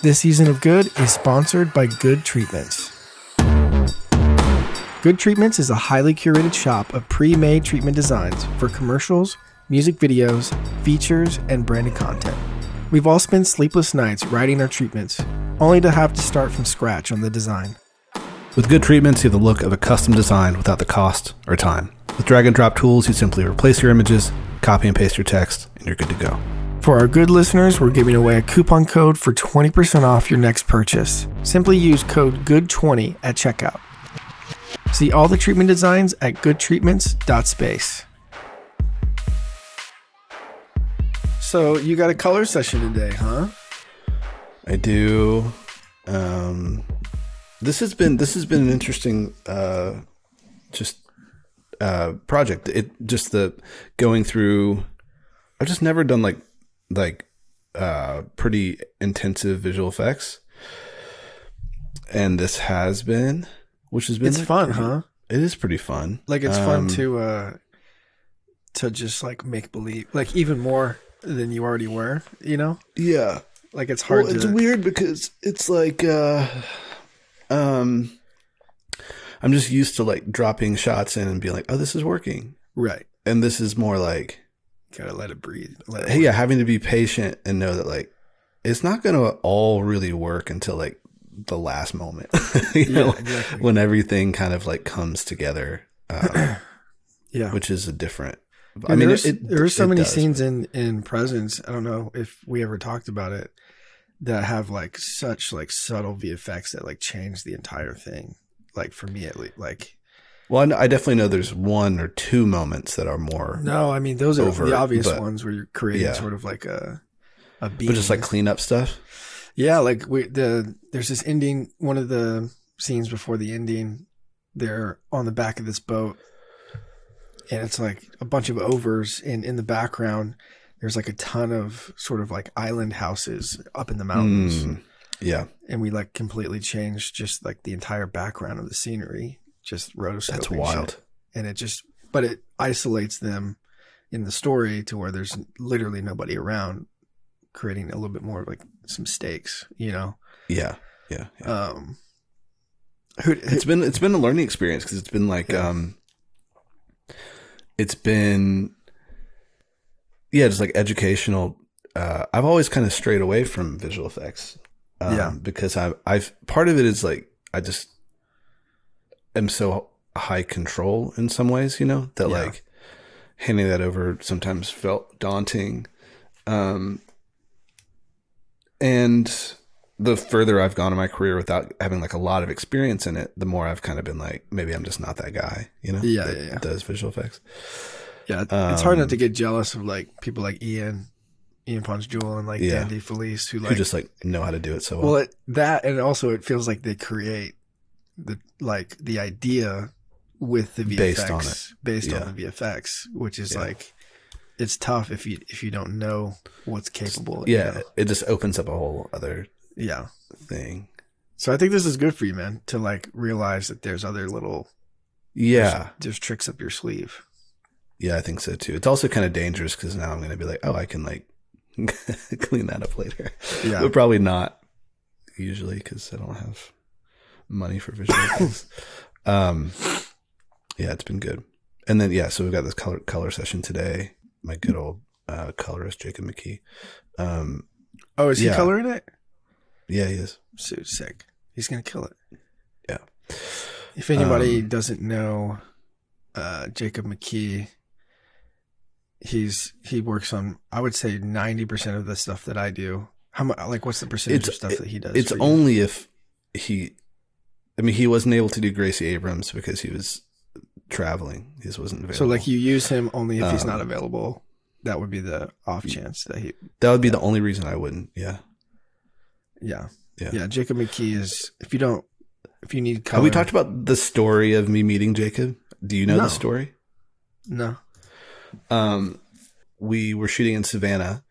This season of Good is sponsored by Good Treatments. Good Treatments is a highly curated shop of pre made treatment designs for commercials, music videos, features, and branded content. We've all spent sleepless nights writing our treatments, only to have to start from scratch on the design. With good treatments, you have the look of a custom design without the cost or time. With drag and drop tools, you simply replace your images, copy and paste your text, and you're good to go. For our good listeners, we're giving away a coupon code for 20% off your next purchase. Simply use code GOOD20 at checkout. See all the treatment designs at goodtreatments.space. So, you got a color session today, huh? I do. Um, this has been this has been an interesting uh, just uh, project. It just the going through. I've just never done like like uh, pretty intensive visual effects, and this has been, which has been It's like, fun, pretty- huh? It is pretty fun. Like it's fun Um, to uh to just like make believe like even more than you already were, you know? Yeah, Like it's hard well, to it's weird because it's like uh um I'm just used to like dropping shots in and being like, "Oh, this is working." right. And this is more like Gotta let it breathe. Let it yeah, having to be patient and know that like it's not going to all really work until like the last moment. you Yeah, know, exactly. when everything kind of like comes together, uh, yeah. which is a different I I mean, there's, it, there are so many does, scenes in in Presence. I don't know if we ever talked about it that have like such like subtle VFX that like change the entire thing. Like for me at least, like Well, I definitely know there's one or two moments that are more, no, I mean those are the obvious but- ones where you're creating yeah. sort of like a a beat. but just like cleanup stuff. Yeah, like we the there's this ending. One of the scenes before the ending, they're on the back of this boat, and it's like a bunch of overs, and in the background, there's like a ton of sort of like island houses up in the mountains, Mm, yeah, and we like completely changed just like the entire background of the scenery, just rotoscoping. that's shit. wild. and it just but it isolates them in the story to where there's literally nobody around, creating a little bit more like some stakes, you know. Yeah, yeah. yeah. Um, who, it's been it's been a learning experience because it's been like Yeah. um it's been yeah just like educational uh i've always kind of strayed away from visual effects um, Yeah. because I've i've part of it is like i just am so high control in some ways you know that Yeah. like handing that over sometimes felt daunting um and the further I've gone in my career without having like a lot of experience in it, the more I've kind of been like, maybe I'm just not that guy, you know? Yeah, that yeah, yeah. Does visual effects. yeah, it's hard um, not to get jealous of like people like Ian, Ian Ponce Jewel, and like Yeah. Dan Felice who who like just like know how to do it so well. well it, that and also it feels like they create the like the idea with the VFX Based on it. based Yeah. on the VFX, which is Yeah. like it's tough if you if you don't know what's capable. you yeah, know? it just opens up a whole other yeah. thing. So I think this is good for you, man, to like realize that there's other little Yeah. there's, there's tricks up your sleeve. Yeah, I think so too. It's also kind of dangerous because now I'm going to be like, oh, I can like clean that up later. Yeah. But probably not usually because I don't have money for visual effects. um, yeah, it's been good. And then yeah, so we've got this color color session today. My good old uh, colorist Jacob McKee. Um, Oh, is he Yeah. coloring it? yeah, he is. So sick. He's gonna kill it. Yeah. If anybody Um, doesn't know, uh, Jacob McKee, he's he works on I would say ninety percent of the stuff that I do. How much? Like, what's the percentage of stuff that he does? It's only if he. I mean, he wasn't able to do Gracie Abrams because he was traveling. He wasn't available. so like you use him only if he's not Um, available. That would be the off chance that he. that would be the only reason I wouldn't. Yeah. Yeah, Yeah. yeah. Jacob McKee is if you don't if you need color. Have we talked about the story of me meeting Jacob? Do you know No. the story? No. Um, we were shooting in Savannah,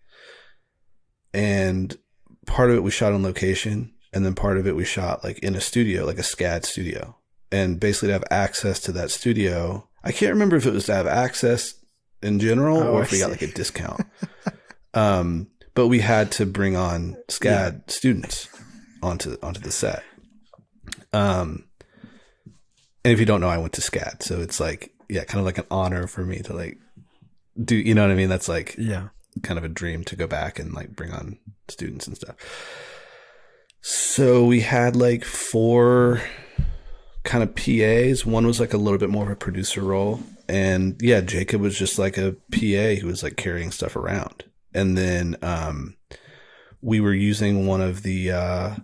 and part of it we shot on location, and then part of it we shot like in a studio, like a SCAD studio. And basically, to have access to that studio, I can't remember if it was to have access in general Oh, or if we got like a discount. um, but we had to bring on SCAD students onto onto the set. Um, and if you don't know, I went to SCAD, so it's like yeah, kind of like an honor for me to like do. You know what I mean? That's like Yeah. kind of a dream to go back and like bring on students and stuff. So we had like four kind of PAs. One was like a little bit more of a producer role. And yeah, Jacob was just like a PA who was like carrying stuff around. And then um we were using one of the uh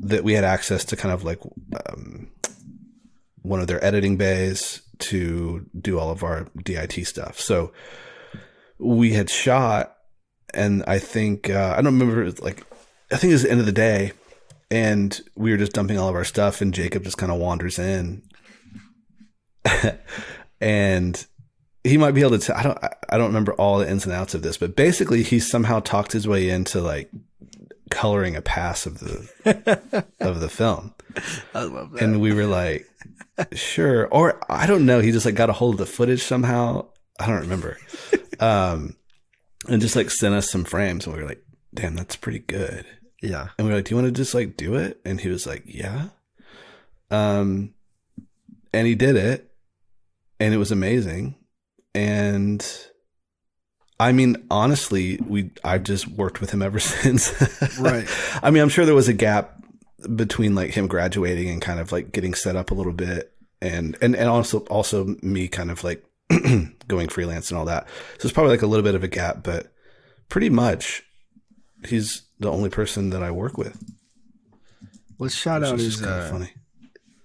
that we had access to kind of like um one of their editing bays to do all of our DIT stuff. So we had shot and I think uh, I don't remember like I think it was the end of the day and we were just dumping all of our stuff and Jacob just kind of wanders in. And he might be able to tell I don't I- I don't remember all the ins and outs of this but basically he somehow talked his way into like coloring a pass of the of the film. I love that. and we were like sure. Or I don't know he just like got a hold of the footage somehow. I don't remember. Um and just like sent us some frames and we were like damn that's pretty good yeah. and we were like, "Do you want to just like do it?" And he was like, "Yeah." Um, and he did it, and it was amazing. And I mean, honestly, we I've just worked with him ever since. Right. I mean, I'm sure there was a gap between like him graduating and kind of like getting set up a little bit, and and and also also me kind of like going freelance and all that. So it's probably like a little bit of a gap, but pretty much he's the only person that I work with. Let's shout Which out is just kind of uh, funny.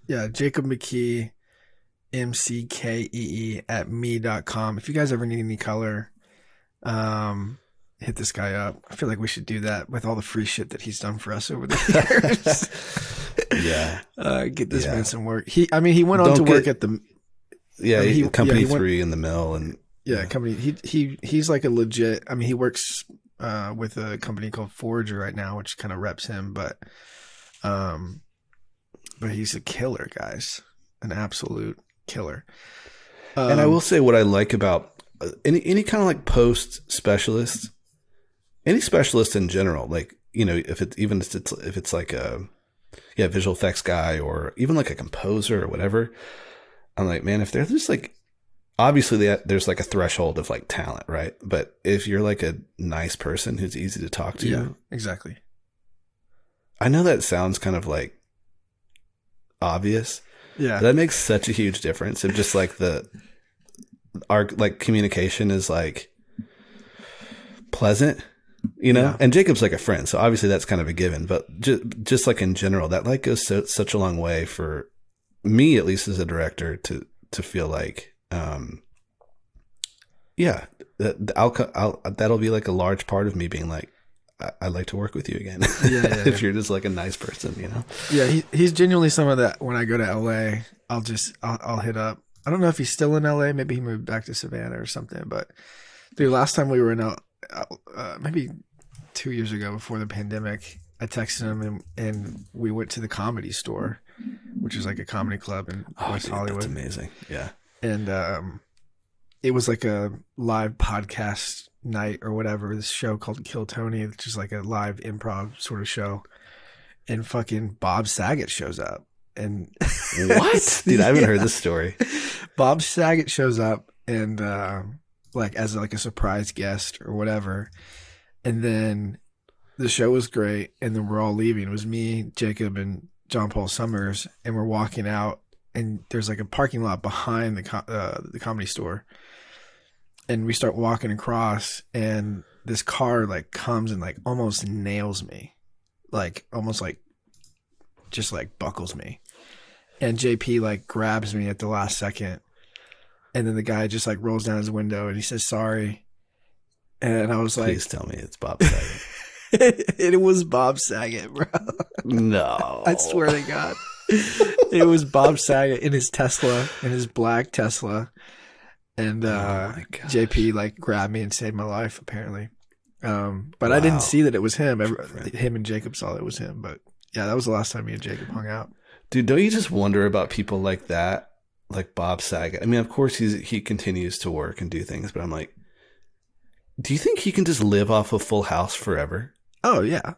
yeah, Jacob McKee, M C K E E at me.com. If you guys ever need any color, um, hit this guy up. I feel like we should do that with all the free shit that he's done for us over the years. Yeah, uh, get this Yeah. man some work. He, I mean, he went on Don't to work at the yeah. I mean, he- company yeah, he went- three in the mill, and yeah, Yeah. company. He he he's like a legit. I mean, he works uh, with a company called Forager right now, which kind of reps him, but um, but he's a killer, guys, an absolute killer. and I Um, will say what I like about uh, any any kind of like post specialist, any specialist in general. Like you know, if it even if it's if it's like a yeah visual effects guy or even like a composer or whatever, I'm like, man, if they're just like obviously there's like a threshold of like talent, right? But if you're like a nice person who's easy to talk to, yeah, exactly. I know that sounds kind of like obvious, Yeah, that makes such a huge difference. If just like the our like communication is like pleasant, you know. Yeah. And Jacob's like a friend, so obviously that's kind of a given. But just just like in general, that like goes so, such a long way for me, at least as a director, to to feel like, um, yeah, that I'll, I'll that'll be like a large part of me being like. I- I'd like to work with you again. Yeah, yeah, if you're just like a nice person, you know. yeah. He, he's genuinely someone that when I go to LA, I'll just I'll, I'll hit up. I don't know if he's still in LA. Maybe he moved back to Savannah or something. But dude, last time we were in uh, maybe two years ago before the pandemic, I texted him and, and we went to the comedy store, which is like a comedy club in West Oh, dude, Hollywood. That's amazing. Yeah. And um, it was like a live podcast night or whatever. This show called Kill Tony, which is like a live improv sort of show. And fucking Bob Saget shows up, and What? Dude, I haven't Yeah. heard this story. Bob Saget shows up and uh, like as like a surprise guest or whatever, and then the show was great, and then we're all leaving. It was me, Jacob, and John Paul Summers, and we're walking out, and there's like a parking lot behind the co- uh, the comedy store, and we start walking across, and this car like comes and like almost nails me, like almost like just like buckles me and JP like grabs me at the last second, and then the guy just like rolls down his window and he says sorry, and I was like, Please tell me it's Bob Saget. it was Bob Saget, bro. no. I swear to God, it was Bob Saget in his Tesla, in his black Tesla, and uh, Oh. JP like grabbed me and saved my life apparently. Um, but I didn't see that it was him. Him and Jacob saw it was him, but yeah, that was the last time me and Jacob hung out. Dude, don't you just wonder about people like that? Like Bob Saget. I mean, of course he's he continues to work and do things, but I'm like Do you think he can just live off of Full House forever? Oh yeah,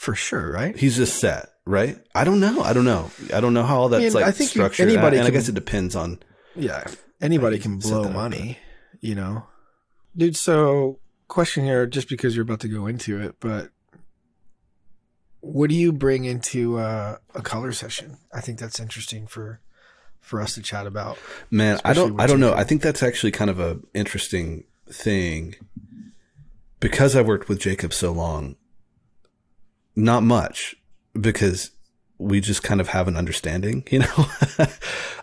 for sure, right? He's just set, right? I don't know. I don't know. I don't know how all that's mean, like I think you- structured. anybody and I guess it depends on. Yeah, anybody can blow that up, money, you know. Dude, so question here, just because you're about to go into it, but what do you bring into uh, a color session? I think that's interesting for for us to chat about. Man, I don't. I don't know. Jacob. I think that's actually kind of a interesting thing because I worked with Jacob so long. Not much because we just kind of have an understanding, you know.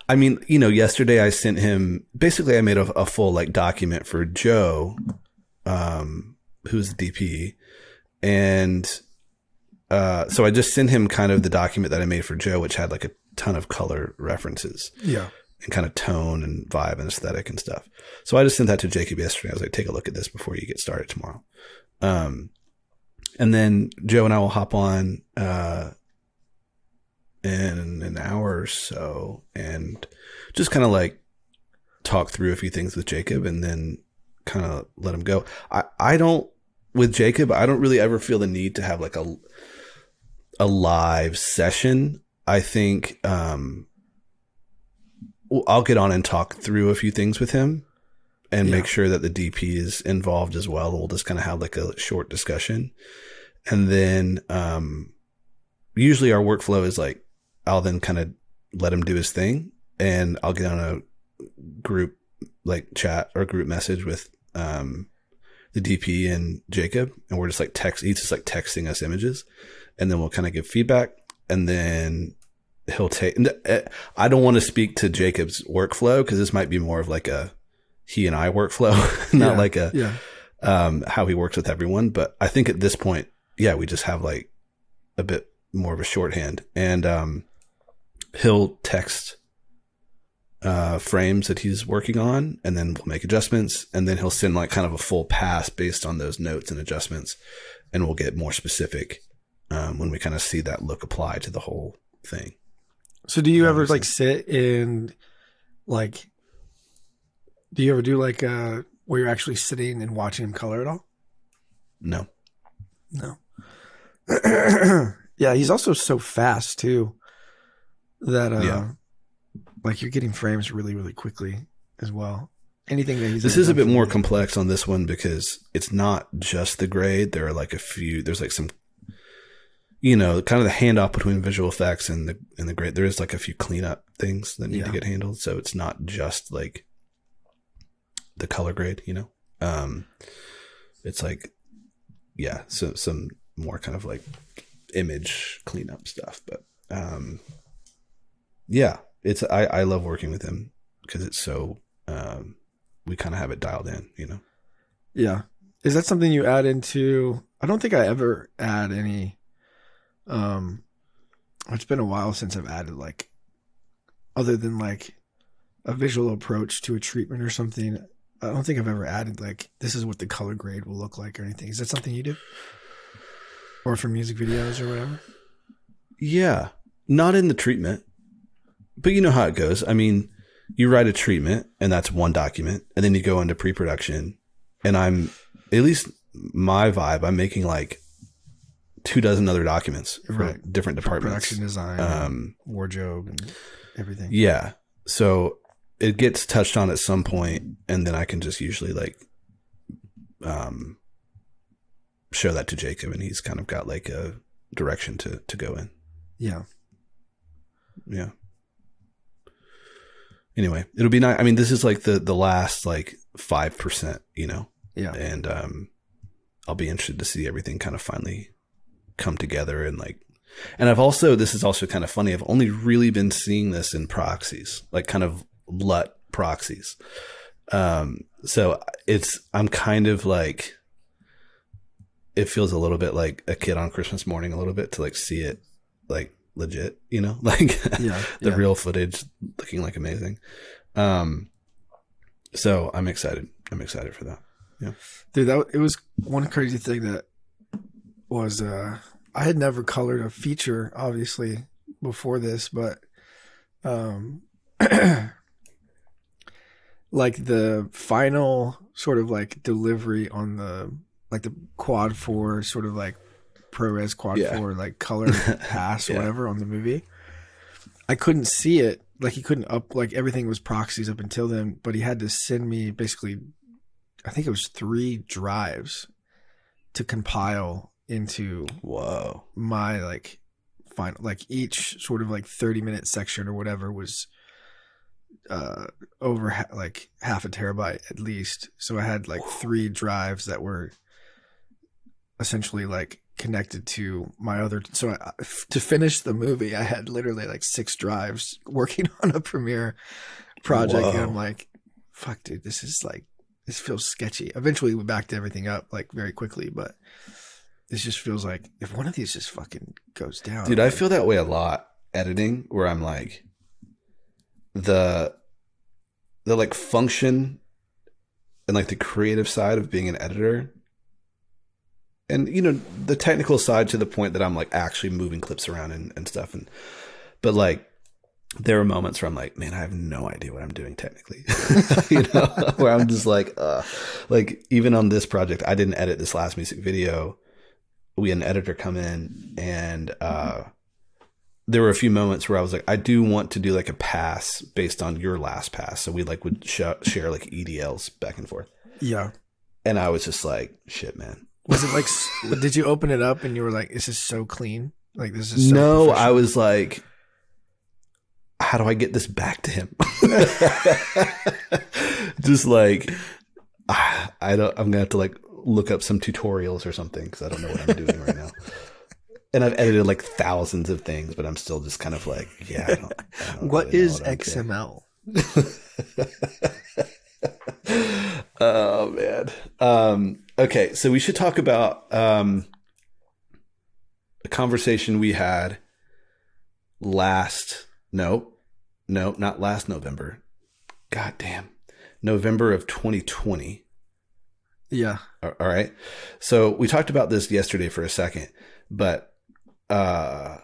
I mean, you know, yesterday I sent him basically I made a, a full like document for Joe, um, who's the DP, and uh, so I just sent him kind of the document that I made for Joe, which had like a ton of color references Yeah. and kind of tone and vibe and aesthetic and stuff. So I just sent that to Jacob yesterday. I was like, take a look at this before you get started tomorrow. Um, and then Joe and I will hop on, uh, in an hour or so and just kind of like talk through a few things with Jacob and then kind of let him go. I, I don't, with Jacob, I don't really ever feel the need to have like a, a live session. I think, um, I'll get on and talk through a few things with him and Yeah. make sure that the DP is involved as well. We'll just kind of have like a short discussion. And then, um, usually our workflow is like, I'll then kind of let him do his thing and I'll get on a group like chat or group message with, um, the DP and Jacob. And we're just like text, he's just like texting us images and then we'll kind of give feedback and then he'll take, uh, I don't want to speak to Jacob's workflow because this might be more of like a he and I workflow, not Yeah. like a Yeah. um, how he works with everyone. But I think at this point, yeah, we just have like a bit more of a shorthand, and um, he'll text uh, frames that he's working on, and then we'll make adjustments, and then he'll send like kind of a full pass based on those notes and adjustments, and we'll get more specific um, when we kind of see that look apply to the whole thing. So do you That ever like sit and like do you ever do like uh where you're actually sitting and watching him color at all? No, No. yeah, he's also so fast too that uh Yeah. like you're getting frames really really quickly as well. Anything that he's this is a bit more me- complex on this one because it's not just the grade. There are like a few. There's like some, you know, kind of the handoff between visual effects and the and the grade. There is like a few cleanup things that need to get handled. So it's not just like the color grade. You know, um, it's like yeah, so some more kind of like image cleanup stuff. But um, yeah, it's I I love working with him because it's so um we kind of have it dialed in, you know. Yeah. Is that something you add into I don't think I ever add any um it's been a while since I've added like other than like a visual approach to a treatment or something. I don't think I've ever added like this is what the color grade will look like or anything. Is that something you do? Or for music videos or whatever? Yeah, not in the treatment, but you know how it goes. I mean, you write a treatment, and that's one document, and then you go into pre-production, and I'm at least my vibe. I'm making like two dozen other documents for Right. different departments. production design, Um, wardrobe and everything. Yeah. So it gets touched on at some point, and then I can just usually like um show that to Jacob, and he's kind of got like a direction to to go in. Yeah. Yeah. Anyway, it'll be nice. I mean, this is like the the last like five percent, you know, Yeah. and um, I'll be interested to see everything kind of finally come together and like. And I've also this is also kind of funny. I've only really been seeing this in proxies, like kind of LUT proxies. Um, so it's I'm kind of like it feels a little bit like a kid on Christmas morning, a little bit to like see it like legit, you know, like Yeah. the yeah. real footage looking like amazing. Um, so I'm excited. I'm excited for that. Yeah, dude, that it was one crazy thing that was uh I had never colored a feature obviously before this, but um like the final sort of like delivery on the like the quad four sort of like ProRes quad Yeah. four like color pass or whatever on the movie. I couldn't see it. Like he couldn't up like everything was proxies up until then, but he had to send me basically I think it was three drives to compile into Whoa. my like final like each sort of like 30 minute section or whatever was uh over ha- like half a terabyte at least. So i had like three drives that were essentially like connected to my other so I, to finish the movie i had literally like six drives working on a premiere project. And i'm like fuck dude this is like this feels sketchy. Eventually we backed everything up like very quickly but this just feels like if one of these just fucking goes down Dude, I feel that way a lot editing where I'm like the the like function and like the creative side of being an editor and you know the technical side to the point that I'm like actually moving clips around and, and stuff and but like there are moments where I'm like, man, I have no idea what I'm doing technically. you know, where I'm just like, uh, like even on this project, I didn't edit this last music video. We had an editor come in and, uh, there were a few moments where I was like, I do want to do like a pass based on your last pass. So we like would sh- share like EDLs back and forth. yeah And I was just like, shit, man. was it like did you open it up and you were like this is so clean like this is so no, I was like, how do I get this back to him? Just like, I don't, I'm gonna have to like look up some tutorials or something because I don't know what I'm doing right now. And I've edited like thousands of things, but I'm still just kind of like, yeah. I don't, I don't what really is what xml oh man. Um, okay, so we should talk about um, a conversation we had last. No, no, not last November. God damn, November of 2020. yeah All all right. So we talked about this yesterday for a second, but uh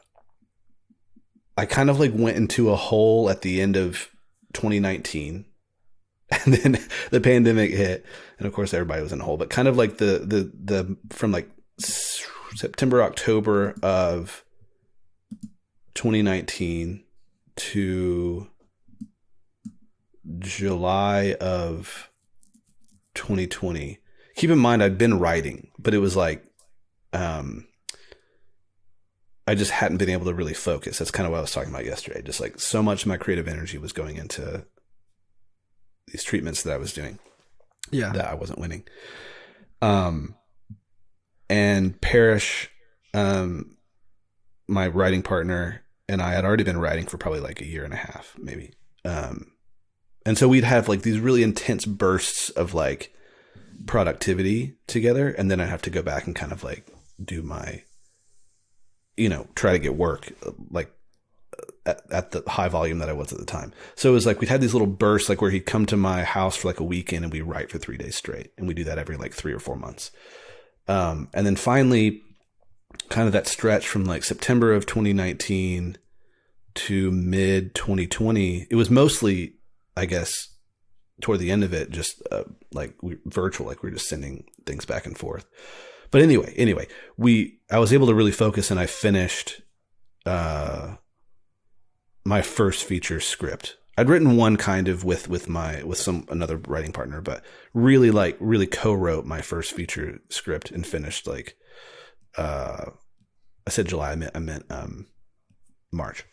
I kind of like went into a hole at the end of 2019 and then the pandemic hit and of course everybody was in a hole, but kind of like the the the from like September October of 2019 to July of 2020 keep in mind I'd been writing, but it was like um I just hadn't been able to really focus. That's kind of what I was talking about yesterday. Just like so much of my creative energy was going into these treatments that I was doing yeah that I wasn't winning. Um and Parrish, um my writing partner and I had already been writing for probably like a year and a half, maybe. Um and so we'd have like these really intense bursts of like productivity together and then I'd have to go back and kind of like do my you know try to get work like at, at the high volume that I was at the time. So it was like we'd had these little bursts like where he'd come to my house for like a weekend and we write for 3 days straight and we do that every like 3 or 4 months. Um and then finally kind of that stretch from like September of 2019 to mid 2020 it was mostly I guess toward the end of it just uh, like we, virtual like we're just sending things back and forth but anyway anyway we i was able to really focus and i finished uh my first feature script. I'd written one kind of with with my with some another writing partner but really like really co-wrote my first feature script and finished like uh i said july i meant i meant um march.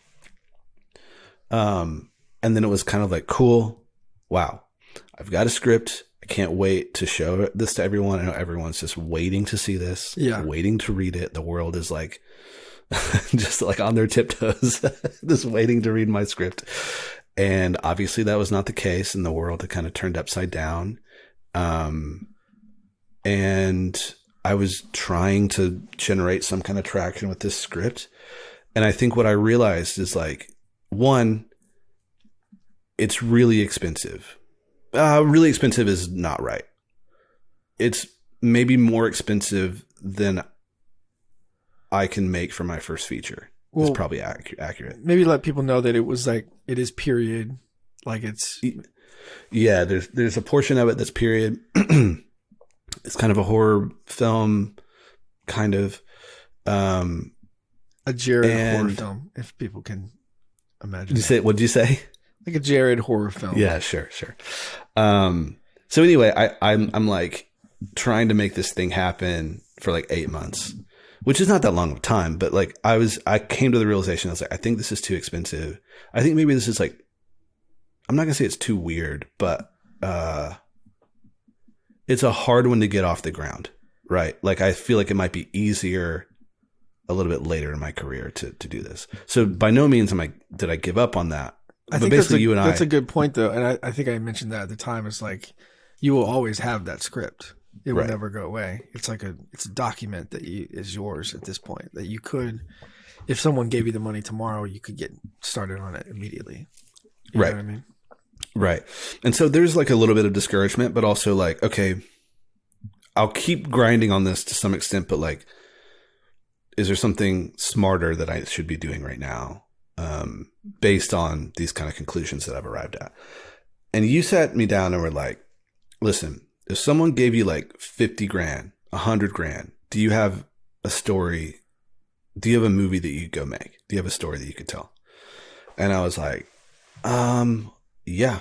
Um and then it was kind of like cool. Wow. I've got a script. I can't wait to show this to everyone. I know everyone's just waiting to see this, Yeah. waiting to read it. The world is like just like on their tiptoes, just waiting to read my script. And obviously that was not the case, and the world had kind of turned upside down. Um, and I was trying to generate some kind of traction with this script. And I think what I realized is like, one, it's really expensive. Uh, really expensive is not right. It's maybe more expensive than I can make for my first feature. well it's probably ac- accurate. maybe let people know that it was like it is period like it's Yeah, there's there's a portion of it that's period. it's kind of a horror film, kind of. Um, A Jared horror film, if people can imagine. you say what did you say? Like a Jared horror film. Yeah, sure, sure. Um, so anyway, I, I'm I'm like trying to make this thing happen for like eight months, which is not that long of time, but like I was I came to the realization I was like, I think this is too expensive. I think maybe this is like I'm not gonna say it's too weird, but uh it's a hard one to get off the ground. Right. Like I feel like it might be easier a little bit later in my career to to do this. So by no means am I did I give up on that. I but think basically that's a, you and I That's a good point, though, and I, I think I mentioned that at the time. It's like you will always have that script; it will Right. never go away. It's like a it's a document that you, is yours at this point. That you could, if someone gave you the money tomorrow, you could get started on it immediately. You know Right. what I mean, Right. And so there's like a little bit of discouragement, but also like, okay, I'll keep grinding on this to some extent, but like, is there something smarter that I should be doing right now um, based on these kind of conclusions that I've arrived at? And you sat me down and were like, listen, if someone gave you like 50 grand, 100 grand, do you have a story? Do you have a movie that you could go make? Do you have a story that you could tell? And I was like, um, yeah.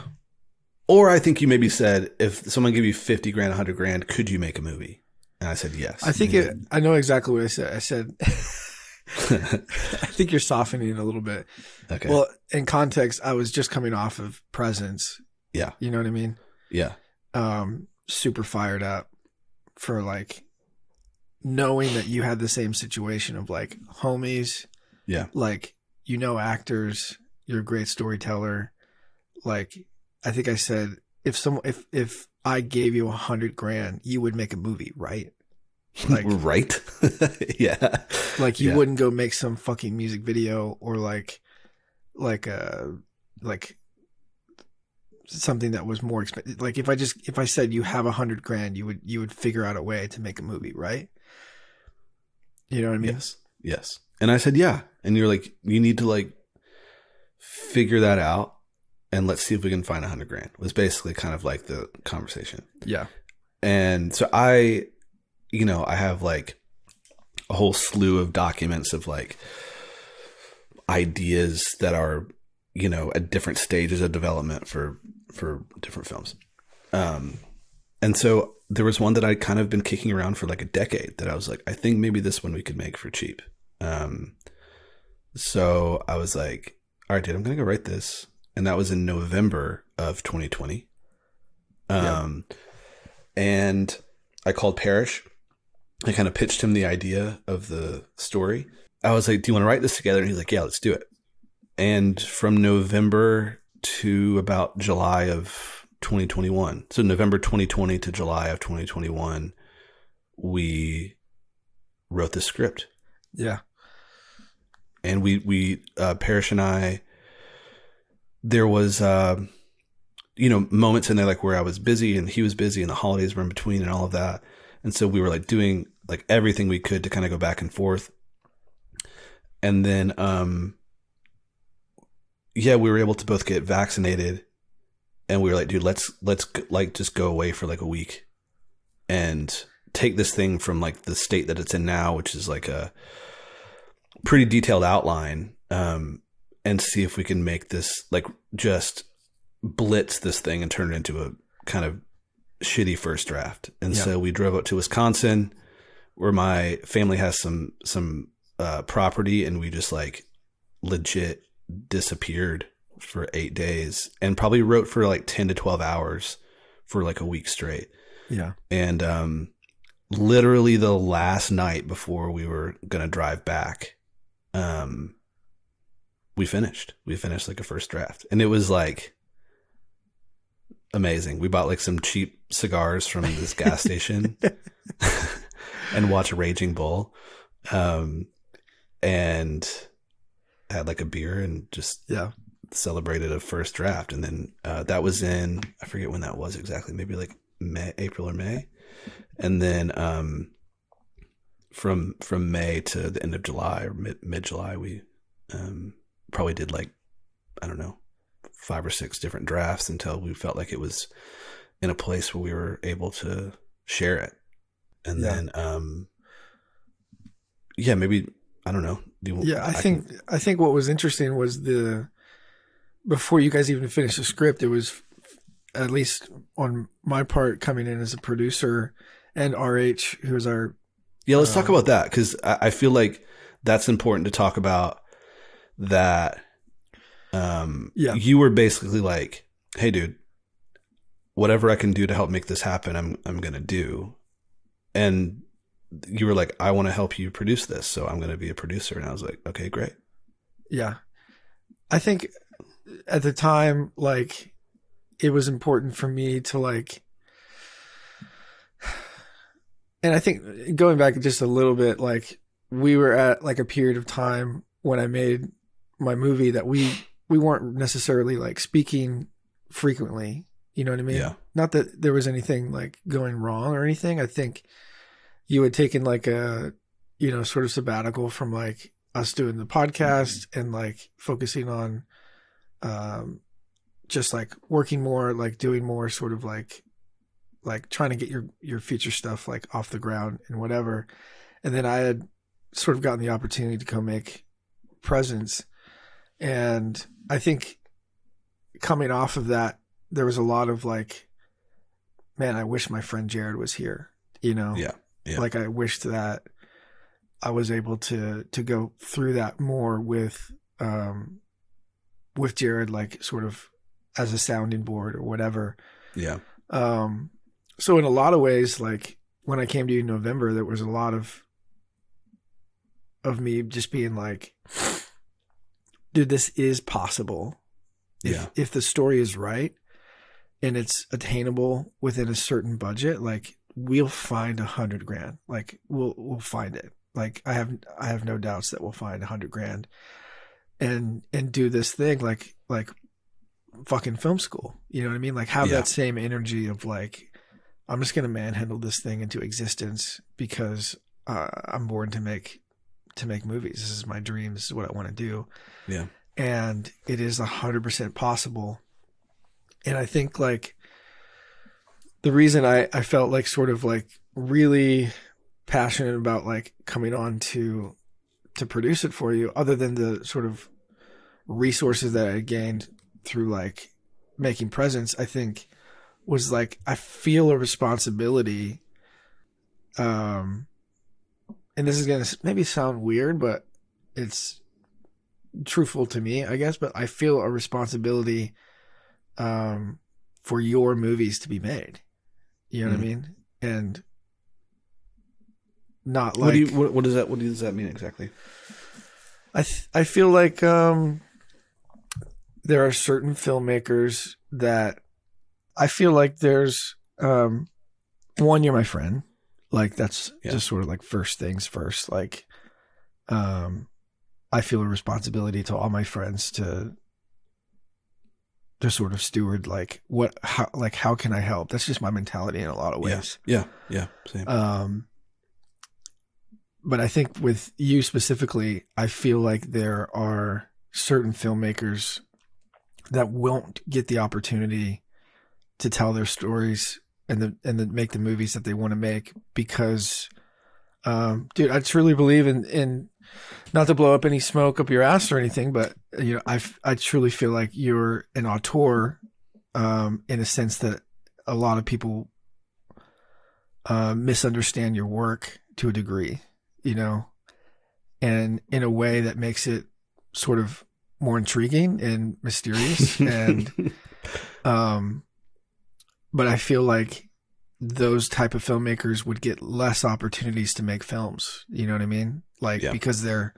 Or I think you maybe said, if someone gave you 50 grand, 100 grand, could you make a movie? And I said, yes. I think it. I know exactly what I said. I said. I think you're softening a little bit. okay. Well, in context, I was just coming off of Presence. Yeah. You know what I mean? yeah. um super fired up for like knowing that you had the same situation of like homies Yeah. like you know actors you're a great storyteller like i think i said if some if if i gave you a hundred grand you would make a movie right like right. yeah. like you Yeah. wouldn't go make some fucking music video or like like uh like something that was more expensive like if i just if i said you have a hundred grand you would you would figure out a way to make a movie right you know what i mean Yes. Yes. And I said, yeah. And you're like, you need to like figure that out and let's see if we can find a hundred grand was basically kind of like the conversation. yeah And so I, you know, I have like a whole slew of documents of like ideas that are, you know, at different stages of development for for different films. Um and so there was one that I'd kind of been kicking around for like a decade that I was like, I think maybe this one we could make for cheap. Um so I was like, all right, dude, I'm gonna go write this. And that was in November of 2020. Um and I called Parrish. I kind of pitched him the idea of the story. I was like, "Do you want to write this together?" And he's like, "Yeah, let's do it." And from November to about July of 2021, so November 2020 to July of 2021, we wrote the script, yeah and we we uh, Parrish and I. There was. Uh, you know, moments in there like where I was busy and he was busy and the holidays were in between and all of that. And so we were like doing like everything we could to kind of go back and forth. And then, um, yeah, we were able to both get vaccinated and we were like, dude, let's, let's like just go away for like a week and take this thing from like the state that it's in now, which is like a pretty detailed outline. Um, and see if we can make this like just blitz this thing and turn it into a kind of shitty first draft. And Yeah. so we drove up to Wisconsin where my family has some some uh, property and we just like legit disappeared for 8 days and probably wrote for like 10 to 12 hours for like a week straight. yeah And um literally the last night before we were going to drive back um we finished. We finished like a first draft. And it was like amazing. We bought like some cheap cigars from this gas station and watched Raging Bull. Um, and had like a beer and just yeah celebrated a first draft. And then uh, that was in, I forget when that was exactly, maybe like May, April or May. And then um, from from May to the end of July or mid mid July, we um, probably did like I don't know five or six different drafts until we felt like it was in a place where we were able to share it. And Yeah. then, um, yeah, maybe I don't know. Do Yeah, I, can- think I think what was interesting was the before you guys even finished the script, it was at least on my part coming in as a producer and RH, who was our Yeah, let's talk Um, about that because I, I feel like that's important to talk about. That, um, Yeah. you were basically like, "Hey, dude, whatever I can do to help make this happen, I'm I'm gonna do," and you were like, "I want to help you produce this, so I'm gonna be a producer," and I was like, "Okay, great." Yeah. I think at the time, like, it was important for me to, like, and I think going back just a little bit, like, we were at, like, a period of time when I made my movie that we, we weren't necessarily, like, speaking frequently. You know what I mean? Yeah. Not that there was anything, like, going wrong or anything. I think you had taken, like, a, you know, sort of sabbatical from, like, us doing the podcast and like focusing on um just like working more like doing more sort of like like trying to get your your feature stuff like off the ground and whatever and then i had sort of gotten the opportunity to come make Presence and i think coming off of that there was a lot of like man i wish my friend jared was here you know? Yeah, yeah. like i wished that i was able to to go through that more with um with jared like sort of as a sounding board or whatever. Yeah, um so in a lot of ways like when i came to you in november there was a lot of of me just being like dude this is possible. If, Yeah. if the story is right and it's attainable within a certain budget like we'll find a hundred grand. Like we'll we'll find it. Like i have i have no doubts that we'll find a hundred grand and and do this thing like like fucking film school. You know what i mean? Like have Yeah. that same energy of like i'm just gonna manhandle this thing into existence because uh, i'm born to make to make movies this is my dream this is what i want to do yeah, and it is a hundred percent possible. And I think like the reason I, I felt like sort of like really passionate about like coming on to to produce it for you, other than the sort of resources that I gained through like making Presence, I think was like I feel a responsibility. Um, and this is gonna maybe sound weird, but it's truthful to me, I guess, but I feel a responsibility um for your movies to be made. You know Mhm. what I mean? And not like what do you what, what does that what does that mean exactly? I th- I feel like um there are certain filmmakers that I feel like there's um one you're my friend. Like that's Yeah. just sort of like first things first. Like um I feel a responsibility to all my friends to to sort of steward like what how like how can I help? That's just my mentality in a lot of Yeah. ways. Yeah, yeah, same. Um, but I think with you specifically, I feel like there are certain filmmakers that won't get the opportunity to tell their stories and the and the, make the movies that they want to make because, um, dude, I truly believe in in not to blow up any smoke up your ass or anything, but you know, I I truly feel like you're an auteur, um, in a sense that a lot of people uh, misunderstand your work to a degree, you know, and in a way that makes it sort of more intriguing and mysterious. and, um, but I feel like those type of filmmakers would get less opportunities to make films. You know what I mean? Like Yeah. because they're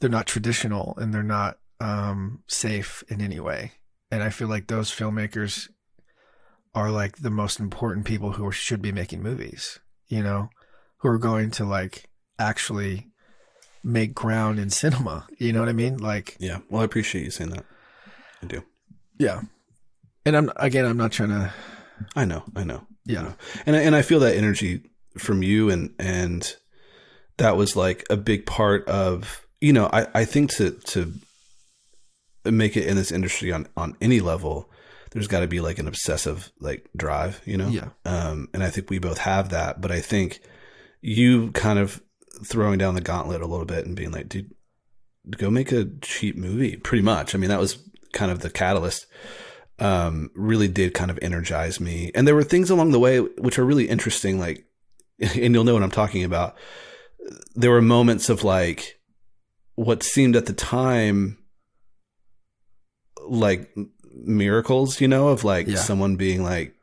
they're not traditional and they're not um, safe in any way. And I feel like those filmmakers are like the most important people who should be making movies, you know, who are going to like actually make ground in cinema. You know what I mean? Like, yeah. Well, I appreciate you saying that. I do. yeah. And I'm again, I'm not trying to, I know. I know. yeah, and I, and I feel that energy from you and and that was like a big part of you know I I think to to make it in this industry on on any level, there's got to be like an obsessive like drive, you know. Yeah. Um, and I think we both have that, but I think you kind of throwing down the gauntlet a little bit and being like, dude, go make a cheap movie. Pretty much. I mean, that was kind of the catalyst. Um, really did kind of energize me, and there were things along the way which are really interesting. Like, and you'll know what I'm talking about. There were moments of like what seemed at the time like miracles, you know, of like Yeah. someone being like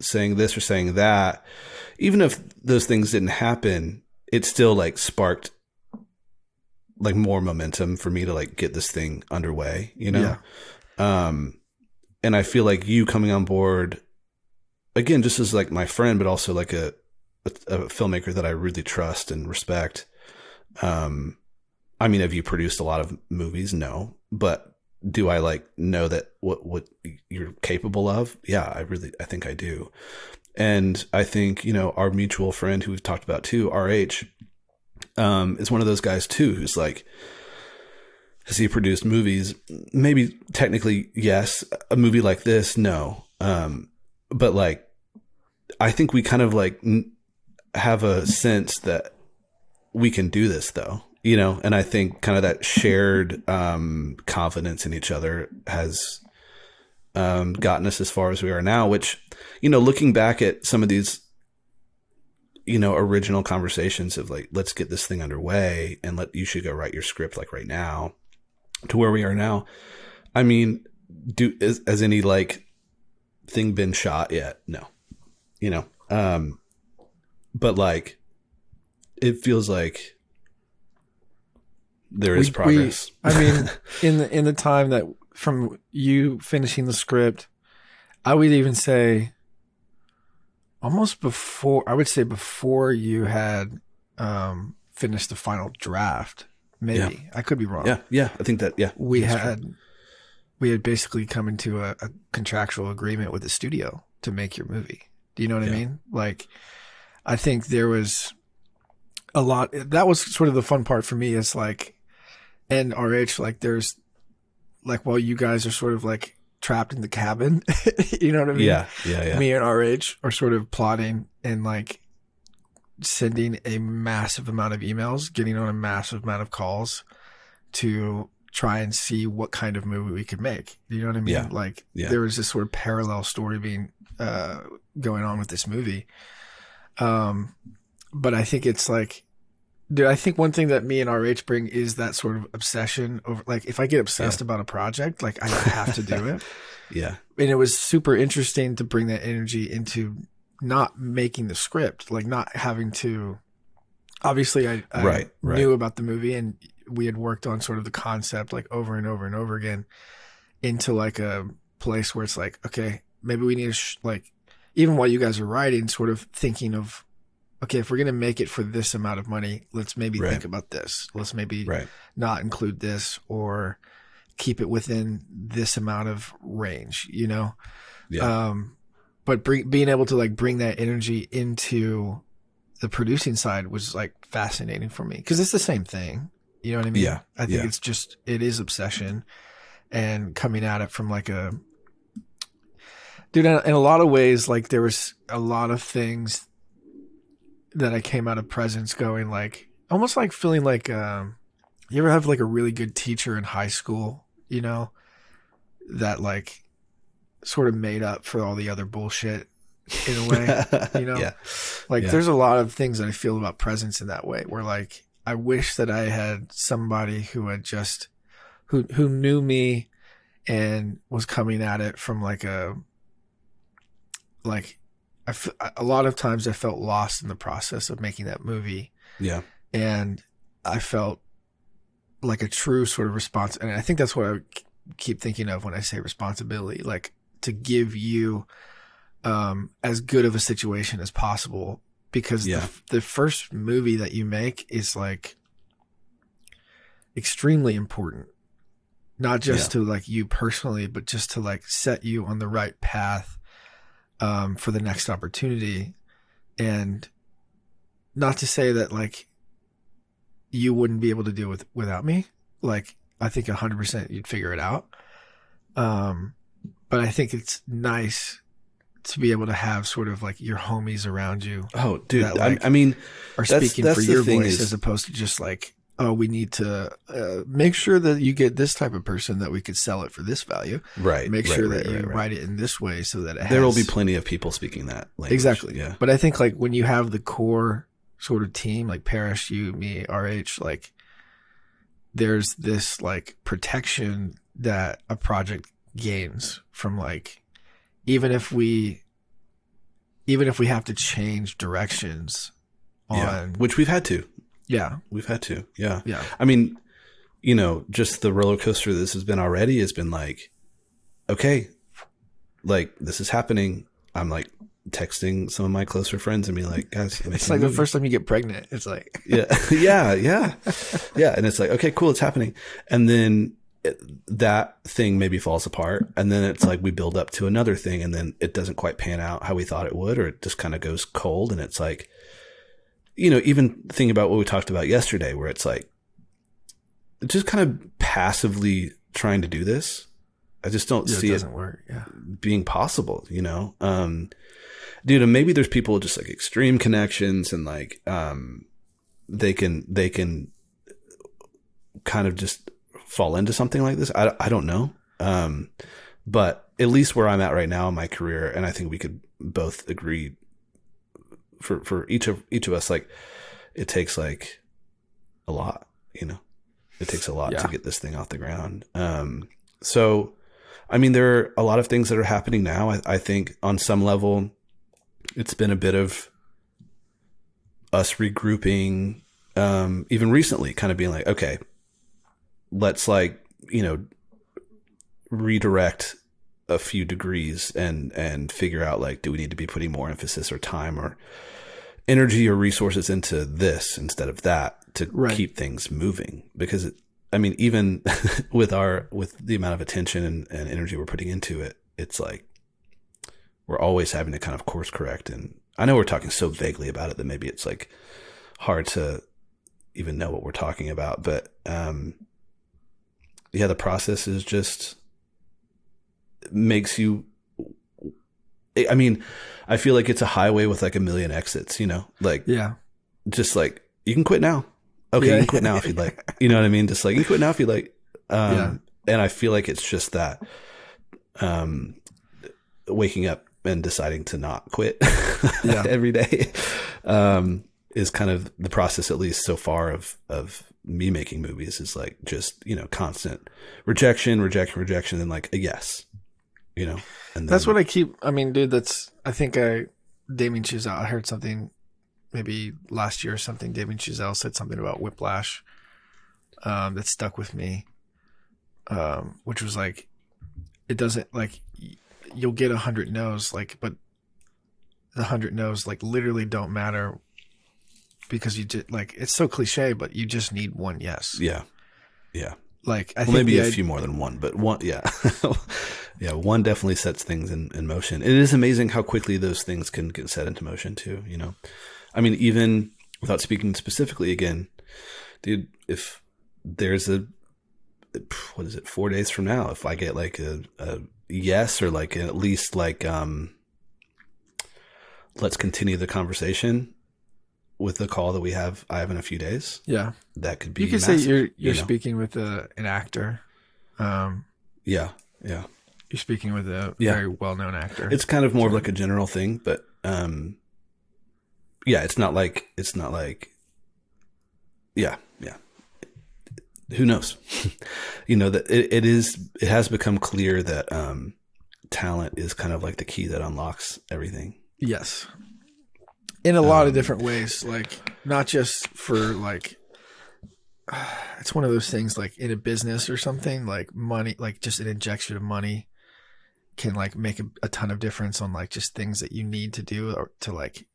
saying this or saying that. Even if those things didn't happen, it still like sparked like more momentum for me to like get this thing underway, you know? Um and I feel like you coming on board again just as like my friend but also like a a, a filmmaker that I really trust and respect. Um I mean, have you produced a lot of movies? No, but do I like know that what what you're capable of? Yeah, I really I think I do. And I think, you know, our mutual friend who we've talked about too, RH, um, is one of those guys too who's like has he produced movies? Maybe technically yes. A movie like this, no. Um, but like I think we kind of like n- have a sense that we can do this though you know and i think kind of that shared um confidence in each other has um gotten us as far as we are now which you know looking back at some of these you know original conversations of like let's get this thing underway and let you should go write your script like right now to where we are now i mean do is, has any like thing been shot yet no you know um but like it feels like there is We- we- progress. I mean, in the in the time that from you finishing the script, I would even say almost before I would say before you had um finished the final draft. Maybe I could be wrong. yeah, yeah, I think that yeah, we that's had we had basically come into a, a contractual agreement with the studio to make your movie. Do you know what I mean? Like, I think there was a lot. That was sort of the fun part for me. Is like, and RH, like, there's like, while you guys are sort of like trapped in the cabin, you know what I mean? yeah, yeah, yeah, Me and RH are sort of plotting and like sending a massive amount of emails, getting on a massive amount of calls to try and see what kind of movie we could make. You know what I mean? Yeah. Like Yeah. there was this sort of parallel story being uh, going on with this movie. Um, but I think it's like, dude, I think one thing that me and RH bring is that sort of obsession over, like, if I get obsessed about a project, like I have to do it yeah, and it was super interesting to bring that energy into not making the script, like not having to. Obviously, I, I Right, right. knew about the movie, and we had worked on sort of the concept like over and over and over again into like a place where it's like, okay, maybe we need to sh- like, even while you guys are writing, sort of thinking of, okay, if we're gonna make it for this amount of money, let's maybe Right. think about this. Let's maybe not include this or keep it within this amount of range, you know? yeah, Um, but bring, being able to like bring that energy into the producing side was like fascinating for me because it's the same thing. You know what I mean? Yeah, I think yeah. it's just, it is obsession and coming at it from like a, dude, in, a lot of ways, like there was a lot of things that I came out of Presence going like, almost like feeling like, um, you ever have like a really good teacher in high school, you know, that like sort of made up for all the other bullshit in a way. you know? yeah, Like Yeah. there's a lot of things that I feel about Presence in that way where like I wish that I had somebody who had just who who knew me and was coming at it from like a like I f- a lot of times I felt lost in the process of making that movie yeah, and I felt like a true sort of response. And I think that's what I keep thinking of when I say responsibility, like to give you um, as good of a situation as possible. Because Yeah. the, the first movie that you make is like extremely important, not just to like you personally, but just to like set you on the right path um, for the next opportunity. And not to say that like you wouldn't be able to do with without me. Like I think 100% you'd figure it out. Um, but I think it's nice to be able to have sort of like your homies around you Oh, dude. That, like, I, I mean, are That's- speaking that's for your voice is- as opposed to just like, oh, we need to uh, make sure that you get this type of person that we could sell it for this value. right. Make right, sure right, that you right, right. write it in this way so that it There will be plenty of people speaking that language. Exactly. Yeah. But I think like when you have the core sort of team, like Parrish, you, me, RH, like there's this like protection that a project gains from like even if we even if we have to change directions Yeah. on Which we've had to. yeah We've had to. Yeah. yeah I mean, you know, just the roller coaster this has been already has been like, okay, like this is happening. I'm like texting some of my closer friends and be like, guys, it's like the first time you get pregnant it's like yeah, yeah, yeah, yeah. And it's like, okay, cool, it's happening. And then it, that thing maybe falls apart. And then it's like we build up to another thing and then it doesn't quite pan out how we thought it would, or it just kind of goes cold. And it's like, you know, even thinking about what we talked about yesterday, where it's like just kind of passively trying to do this. I just don't it see it doesn't work yeah being possible, you know? Um, dude, and maybe there's people just like extreme connections and like, um, they can, they can kind of just fall into something like this. I, I don't know. Um, but at least where I'm at right now in my career, and I think we could both agree for, for each of, each of us, like it takes like a lot, you know, it takes a lot Yeah. to get this thing off the ground. Um, so, I mean, there are a lot of things that are happening now. I, I think on some level, it's been a bit of us regrouping, um, even recently, kind of being like, okay, let's like, you know, redirect a few degrees and, and figure out like, do we need to be putting more emphasis or time or energy or resources into this instead of that to Right. keep things moving? Because it, I mean, even with our with the amount of attention and, and energy we're putting into it, it's like we're always having to kind of course correct. And I know we're talking so vaguely about it that maybe it's like hard to even know what we're talking about. But um, yeah, the process is just makes you. I mean, I feel like it's a highway with like a million exits. You know, like yeah just like you can quit now. Okay, Yeah. you can quit now if you'd like. You know what I mean? Just like you can quit now if you'd like. Um, Yeah. And I feel like it's just that, um, waking up and deciding to not quit Yeah. every day, um, is kind of the process, at least so far of of me making movies. Is like just you know constant rejection, rejection, rejection, and like a yes. You know, and That's what I keep. I mean, dude, that's. I think I, Damien Chazelle. I heard something, maybe last year or something. Damien Chazelle said something about Whiplash, um, that stuck with me. Um, which was like, it doesn't like, you'll get a hundred no's, like, but the hundred no's like literally don't matter because you did like it's so cliche, but you just need one yes. Yeah, yeah. Like I well, think maybe a few more than one, but one, yeah, yeah, one definitely sets things in, in motion. It is amazing how quickly those things can get set into motion too. You know, I mean, even without speaking specifically again, dude, if there's a what is it, four days from now, if I get like a, a yes or like at least like um, let's continue the conversation with the call that we have, I have in a few days. yeah, That could be. you could say you're you you're know? speaking with a, an actor. Um, Yeah, yeah. You're speaking with a Yeah. very well-known actor. It's kind of more of like a general thing, but um, yeah, it's not like it's not like, yeah, yeah. Who knows? you know that it, it is. It has become clear that um, talent is kind of like the key that unlocks everything. yes, in a lot of Um, different ways. Like not just for like, it's one of those things like in a business or something. Like money, like just an injection of money can like make a, a ton of difference on like just things that you need to do or to like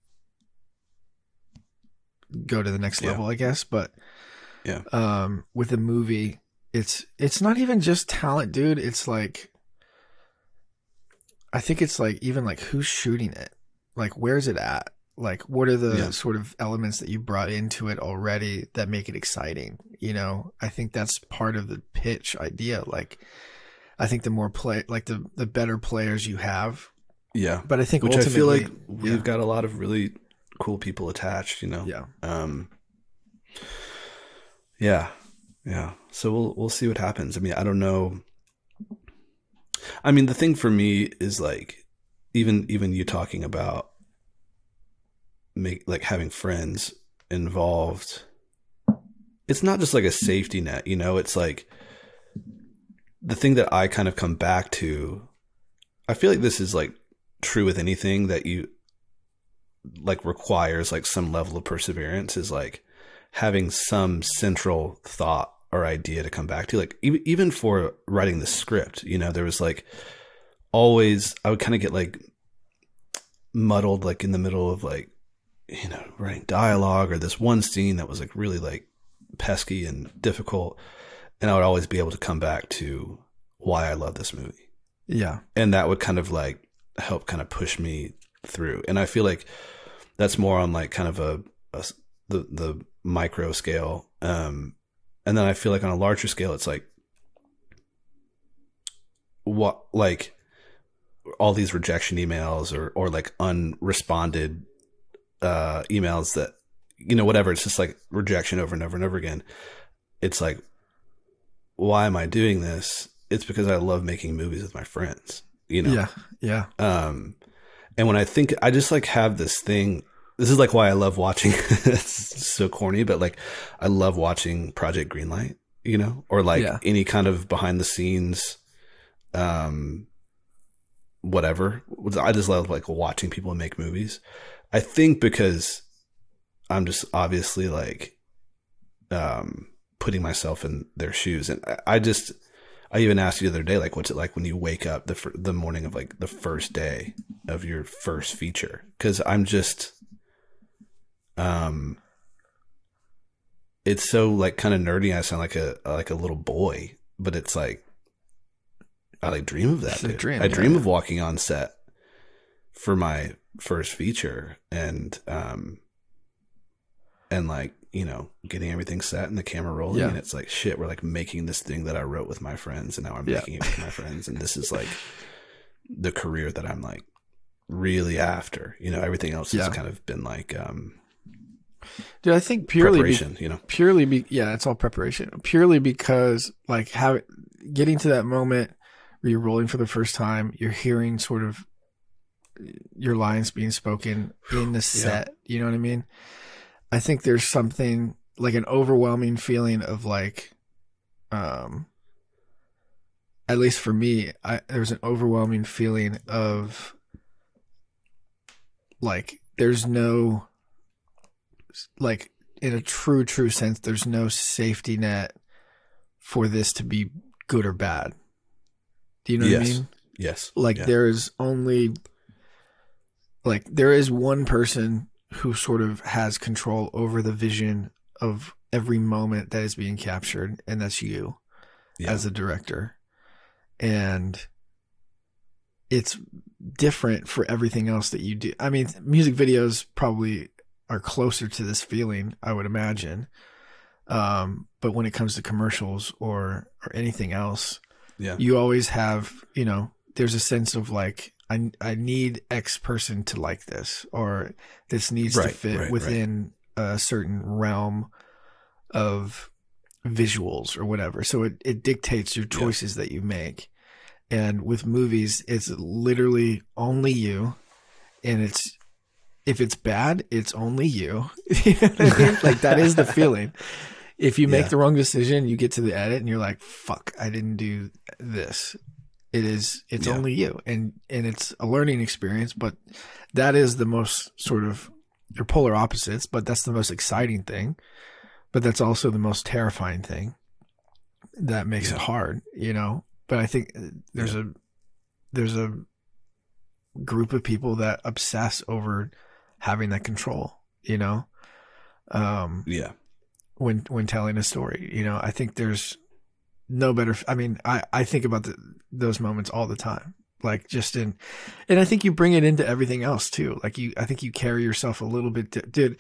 go to the next Yeah. level, I guess. But Yeah. um, with a movie, it's it's not even just talent, dude. It's like I think it's like even like who's shooting it, like where's it at, Like, what are the Yeah. sort of elements that you brought into it already that make it exciting? You know, I think that's part of the pitch idea. Like, I think the more play, like the the better players you have, Yeah. but I think Which I feel like we've yeah, got a lot of really cool people attached, you know? yeah, Um, yeah, yeah. So we'll we'll see what happens. I mean, I don't know. I mean, the thing for me is like, even even you talking about make like having friends involved. It's not just like a safety net, you know. It's like the thing that I kind of come back to. I feel like this is like true with anything that you like requires like some level of perseverance is like having some central thought or idea to come back to like even even for writing the script you know there was like always i would kind of get like muddled like in the middle of like you know writing dialogue or this one scene that was like really like pesky and difficult and i would always be able to come back to why i love this movie. Yeah, and that would kind of like help kind of push me through. And i feel like that's more on like kind of a the the micro scale um and then i feel like on a larger scale it's like what like all these rejection emails or or like unresponded uh emails that you know whatever it's just like rejection over and over and over again it's like why am i doing this it's because i love making movies with my friends you know yeah, yeah, um, and when I think, I just like have this thing. This is like why I love watching. it's so corny, but like I love watching Project Greenlight, you know, or like Yeah. any kind of behind the scenes, um, whatever. I just love like watching people make movies. I think because I'm just obviously like, um, putting myself in their shoes, and I, I just. I even asked you the other day, like, what's it like when you wake up the fir- the morning of like the first day of your first feature? Because I'm just, um, it's so like kind of nerdy. I sound like a like a little boy, but it's like I like dream of that. It's a dream, I dream yeah. of walking on set for my first feature, and um, and like you know getting everything set and the camera rolling, Yeah. and it's like shit. We're like making this thing that I wrote with my friends, and now I'm Yeah. making it with my friends, and this is like the career that I'm like really after. You know, everything else Yeah. has kind of been like um dude. I think purely be- you know, purely be yeah it's all preparation purely because like how getting to that moment where you're rolling for the first time you're hearing sort of your lines being spoken in the set you know what i mean? I think there's something like an overwhelming feeling of like um at least for me i there's an overwhelming feeling of like there's no like in a true true sense there's no safety net for this to be good or bad. Do you know what i mean? Yes, like Yeah. there is only like there is one person who sort of has control over the vision of every moment that is being captured and that's you Yeah. as a director. And it's different for everything else that you do. I mean music videos probably are closer to this feeling i would imagine. Um but when it comes to commercials or or anything else yeah, you always have you know there's a sense of like i i need x person to like this or this needs Right, to fit right, right. within a certain realm of visuals or whatever so it, it dictates your Yeah. choices that you make and with movies it's literally only you and it's if it's bad it's only you You know I mean? like that is the feeling if you make Yeah. the wrong decision you get to the edit and you're like fuck i didn't do this it is it's Yeah. only you and and it's a learning experience but that is the most sort of they're polar opposites but that's the most exciting thing but that's also the most terrifying thing that makes Yeah. it hard you know but i think uh, there's a there's a group of people that obsess over having that control you know um yeah, when when telling a story. You know, I think there's no better. I mean, I I think about the, those moments all the time. like just in and i think you bring it into everything else too like you i think you carry yourself a little bit dude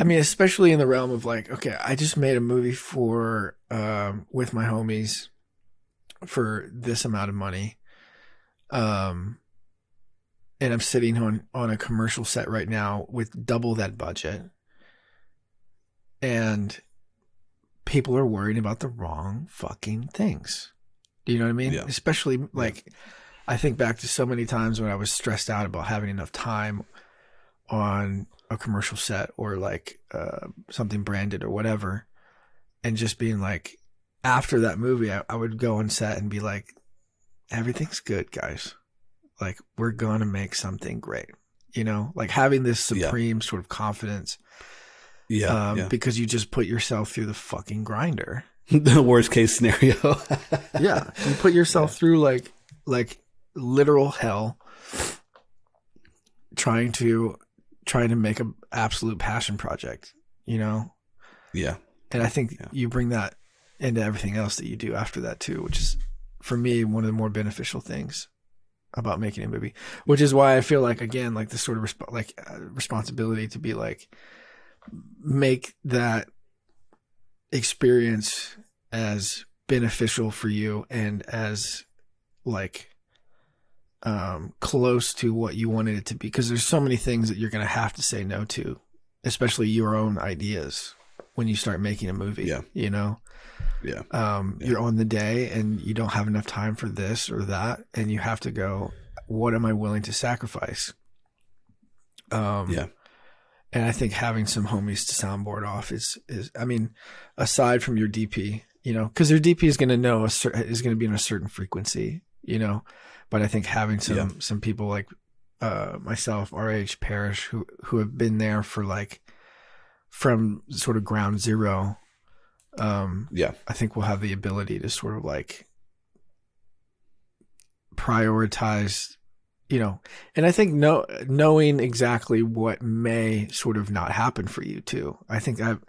i mean especially in the realm of like okay i just made a movie for um with my homies for this amount of money um and i'm sitting on on a commercial set right now with double that budget and people are worried about the wrong fucking things do you know what i mean Yeah. especially like I think back to so many times when I was stressed out about having enough time on a commercial set or like uh, something branded or whatever, and just being like, after that movie, I, I would go on set and be like, everything's good, guys. Like, we're going to make something great. You know, like having this Yeah. supreme sort of confidence Yeah. um, yeah. because you just put yourself through the fucking grinder. the worst case scenario. yeah you put yourself through like like literal hell trying to trying to make an absolute passion project you know yeah. and i think Yeah. you bring that into everything else that you do after that too which is for me one of the more beneficial things about making a movie which is why i feel like again like this sort of resp- like uh, responsibility to be like make that experience as beneficial for you and as like um close to what you wanted it to be because there's so many things that you're going to have to say no to especially your own ideas when you start making a movie Yeah. you know Yeah. um Yeah. you're on the day and you don't have enough time for this or that and you have to go what am i willing to sacrifice um Yeah. And I think having some homies to soundboard off is is I mean, aside from your DP, you know, because your DP is going to know a cer- is going to be in a certain frequency, you know. But I think having some Yeah. some people like uh, myself, RH Parish, who who have been there for like from sort of ground zero, um, Yeah. I think we'll have the ability to sort of like prioritize, you know, and I think know, knowing exactly what may sort of not happen for you too. I think I've,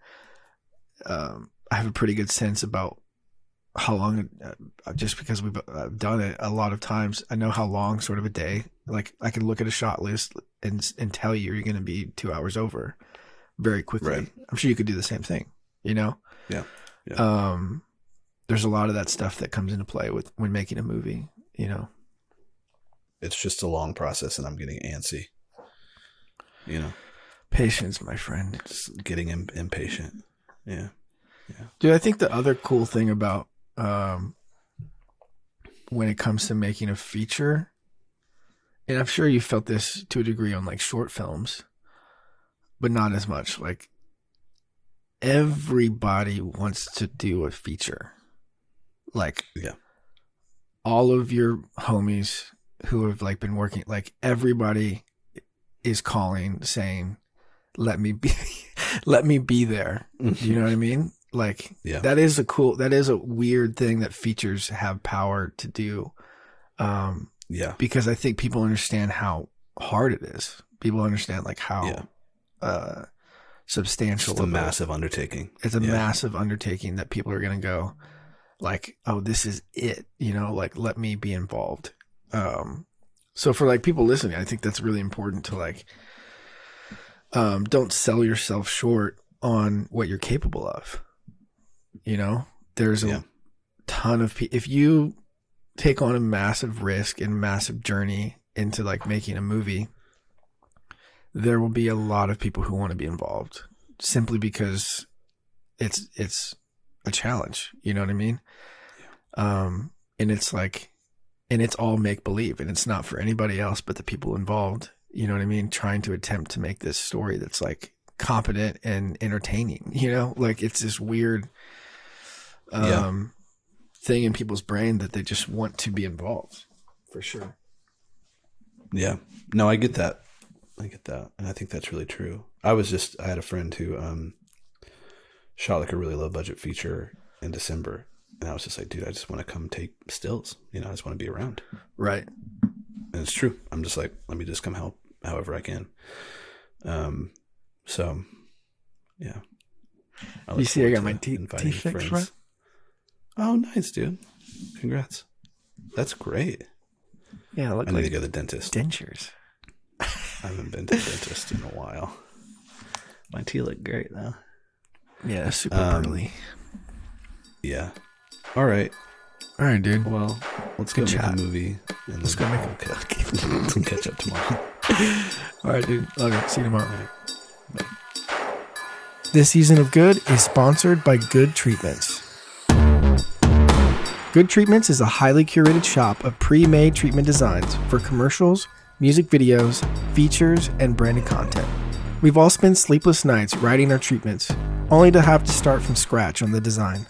um, I have a pretty good sense about how long, uh, just because we've uh, done it a lot of times, I know how long sort of a day, like I can look at a shot list and, and tell you you're going to be two hours over very quickly. Right. I'm sure you could do the same thing, you know? Yeah. Yeah. Um, there's a lot of that stuff that comes into play with when making a movie, you know? It's just a long process and I'm getting antsy. You know, Patience, my friend. just getting Im- impatient. Yeah. Yeah. Dude, I think the other cool thing about um, when it comes to making a feature, and I'm sure you felt this to a degree on like short films, but not as much. Like everybody wants to do a feature. Like Yeah. all of your homies who have like been working, like everybody is calling saying, "Let me be, let me be there." You know what I mean? Like Yeah. that is a cool that is a weird thing that features have power to do. Um Yeah. because I think people understand how hard it is. People understand like how Yeah. uh substantial Just a massive undertaking. it's a yeah. massive undertaking that people are going to go like oh this is it you know like let me be involved um so for like people listening i think that's really important to like um don't sell yourself short on what you're capable of you know there's a Yeah. ton of people if you take on a massive risk and massive journey into like making a movie there will be a lot of people who want to be involved simply because it's it's a challenge you know what i mean Yeah. um and it's like and it's all make believe and it's not for anybody else but the people involved you know what i mean trying to attempt to make this story that's like competent and entertaining you know like it's this weird um Yeah. thing in people's brain that they just want to be involved for sure Yeah. No, I get that. I get that. And I think that's really true. I was just I had a friend who um shot like a really low budget feature in December. And I was just like, dude, I just want to come take stills. You know, I just want to be around. right And it's true. I'm just like, let me just come help however I can. Um so yeah. I you see i got my to teeth inviting fixed friends. Oh, nice, dude. Congrats. That's great. Yeah, look I need like to go to the dentist. dentures. I haven't been to the dentist in a while. My teeth look great though. Yeah, super Um, pearly. Yeah. All right. All right, dude. Well, let's go Good make chat. a movie and Let's go make a we'll catch up tomorrow. All right, dude. You. See you tomorrow. This season of Good is sponsored by Good Treatments. Good Treatments is a highly curated shop of pre made treatment designs for commercials, music videos, features, and branded content. We've all spent sleepless nights writing our treatments, only to have to start from scratch on the design.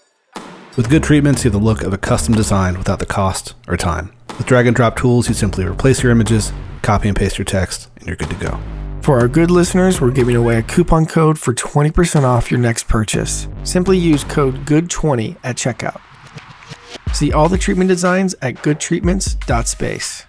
With good treatments, you have the look of a custom design without the cost or time. With drag and drop tools, you simply replace your images, copy and paste your text, and you're good to go. For our good listeners, we're giving away a coupon code for 20% off your next purchase. Simply use code GOOD20 at checkout. See all the treatment designs at goodtreatments.space.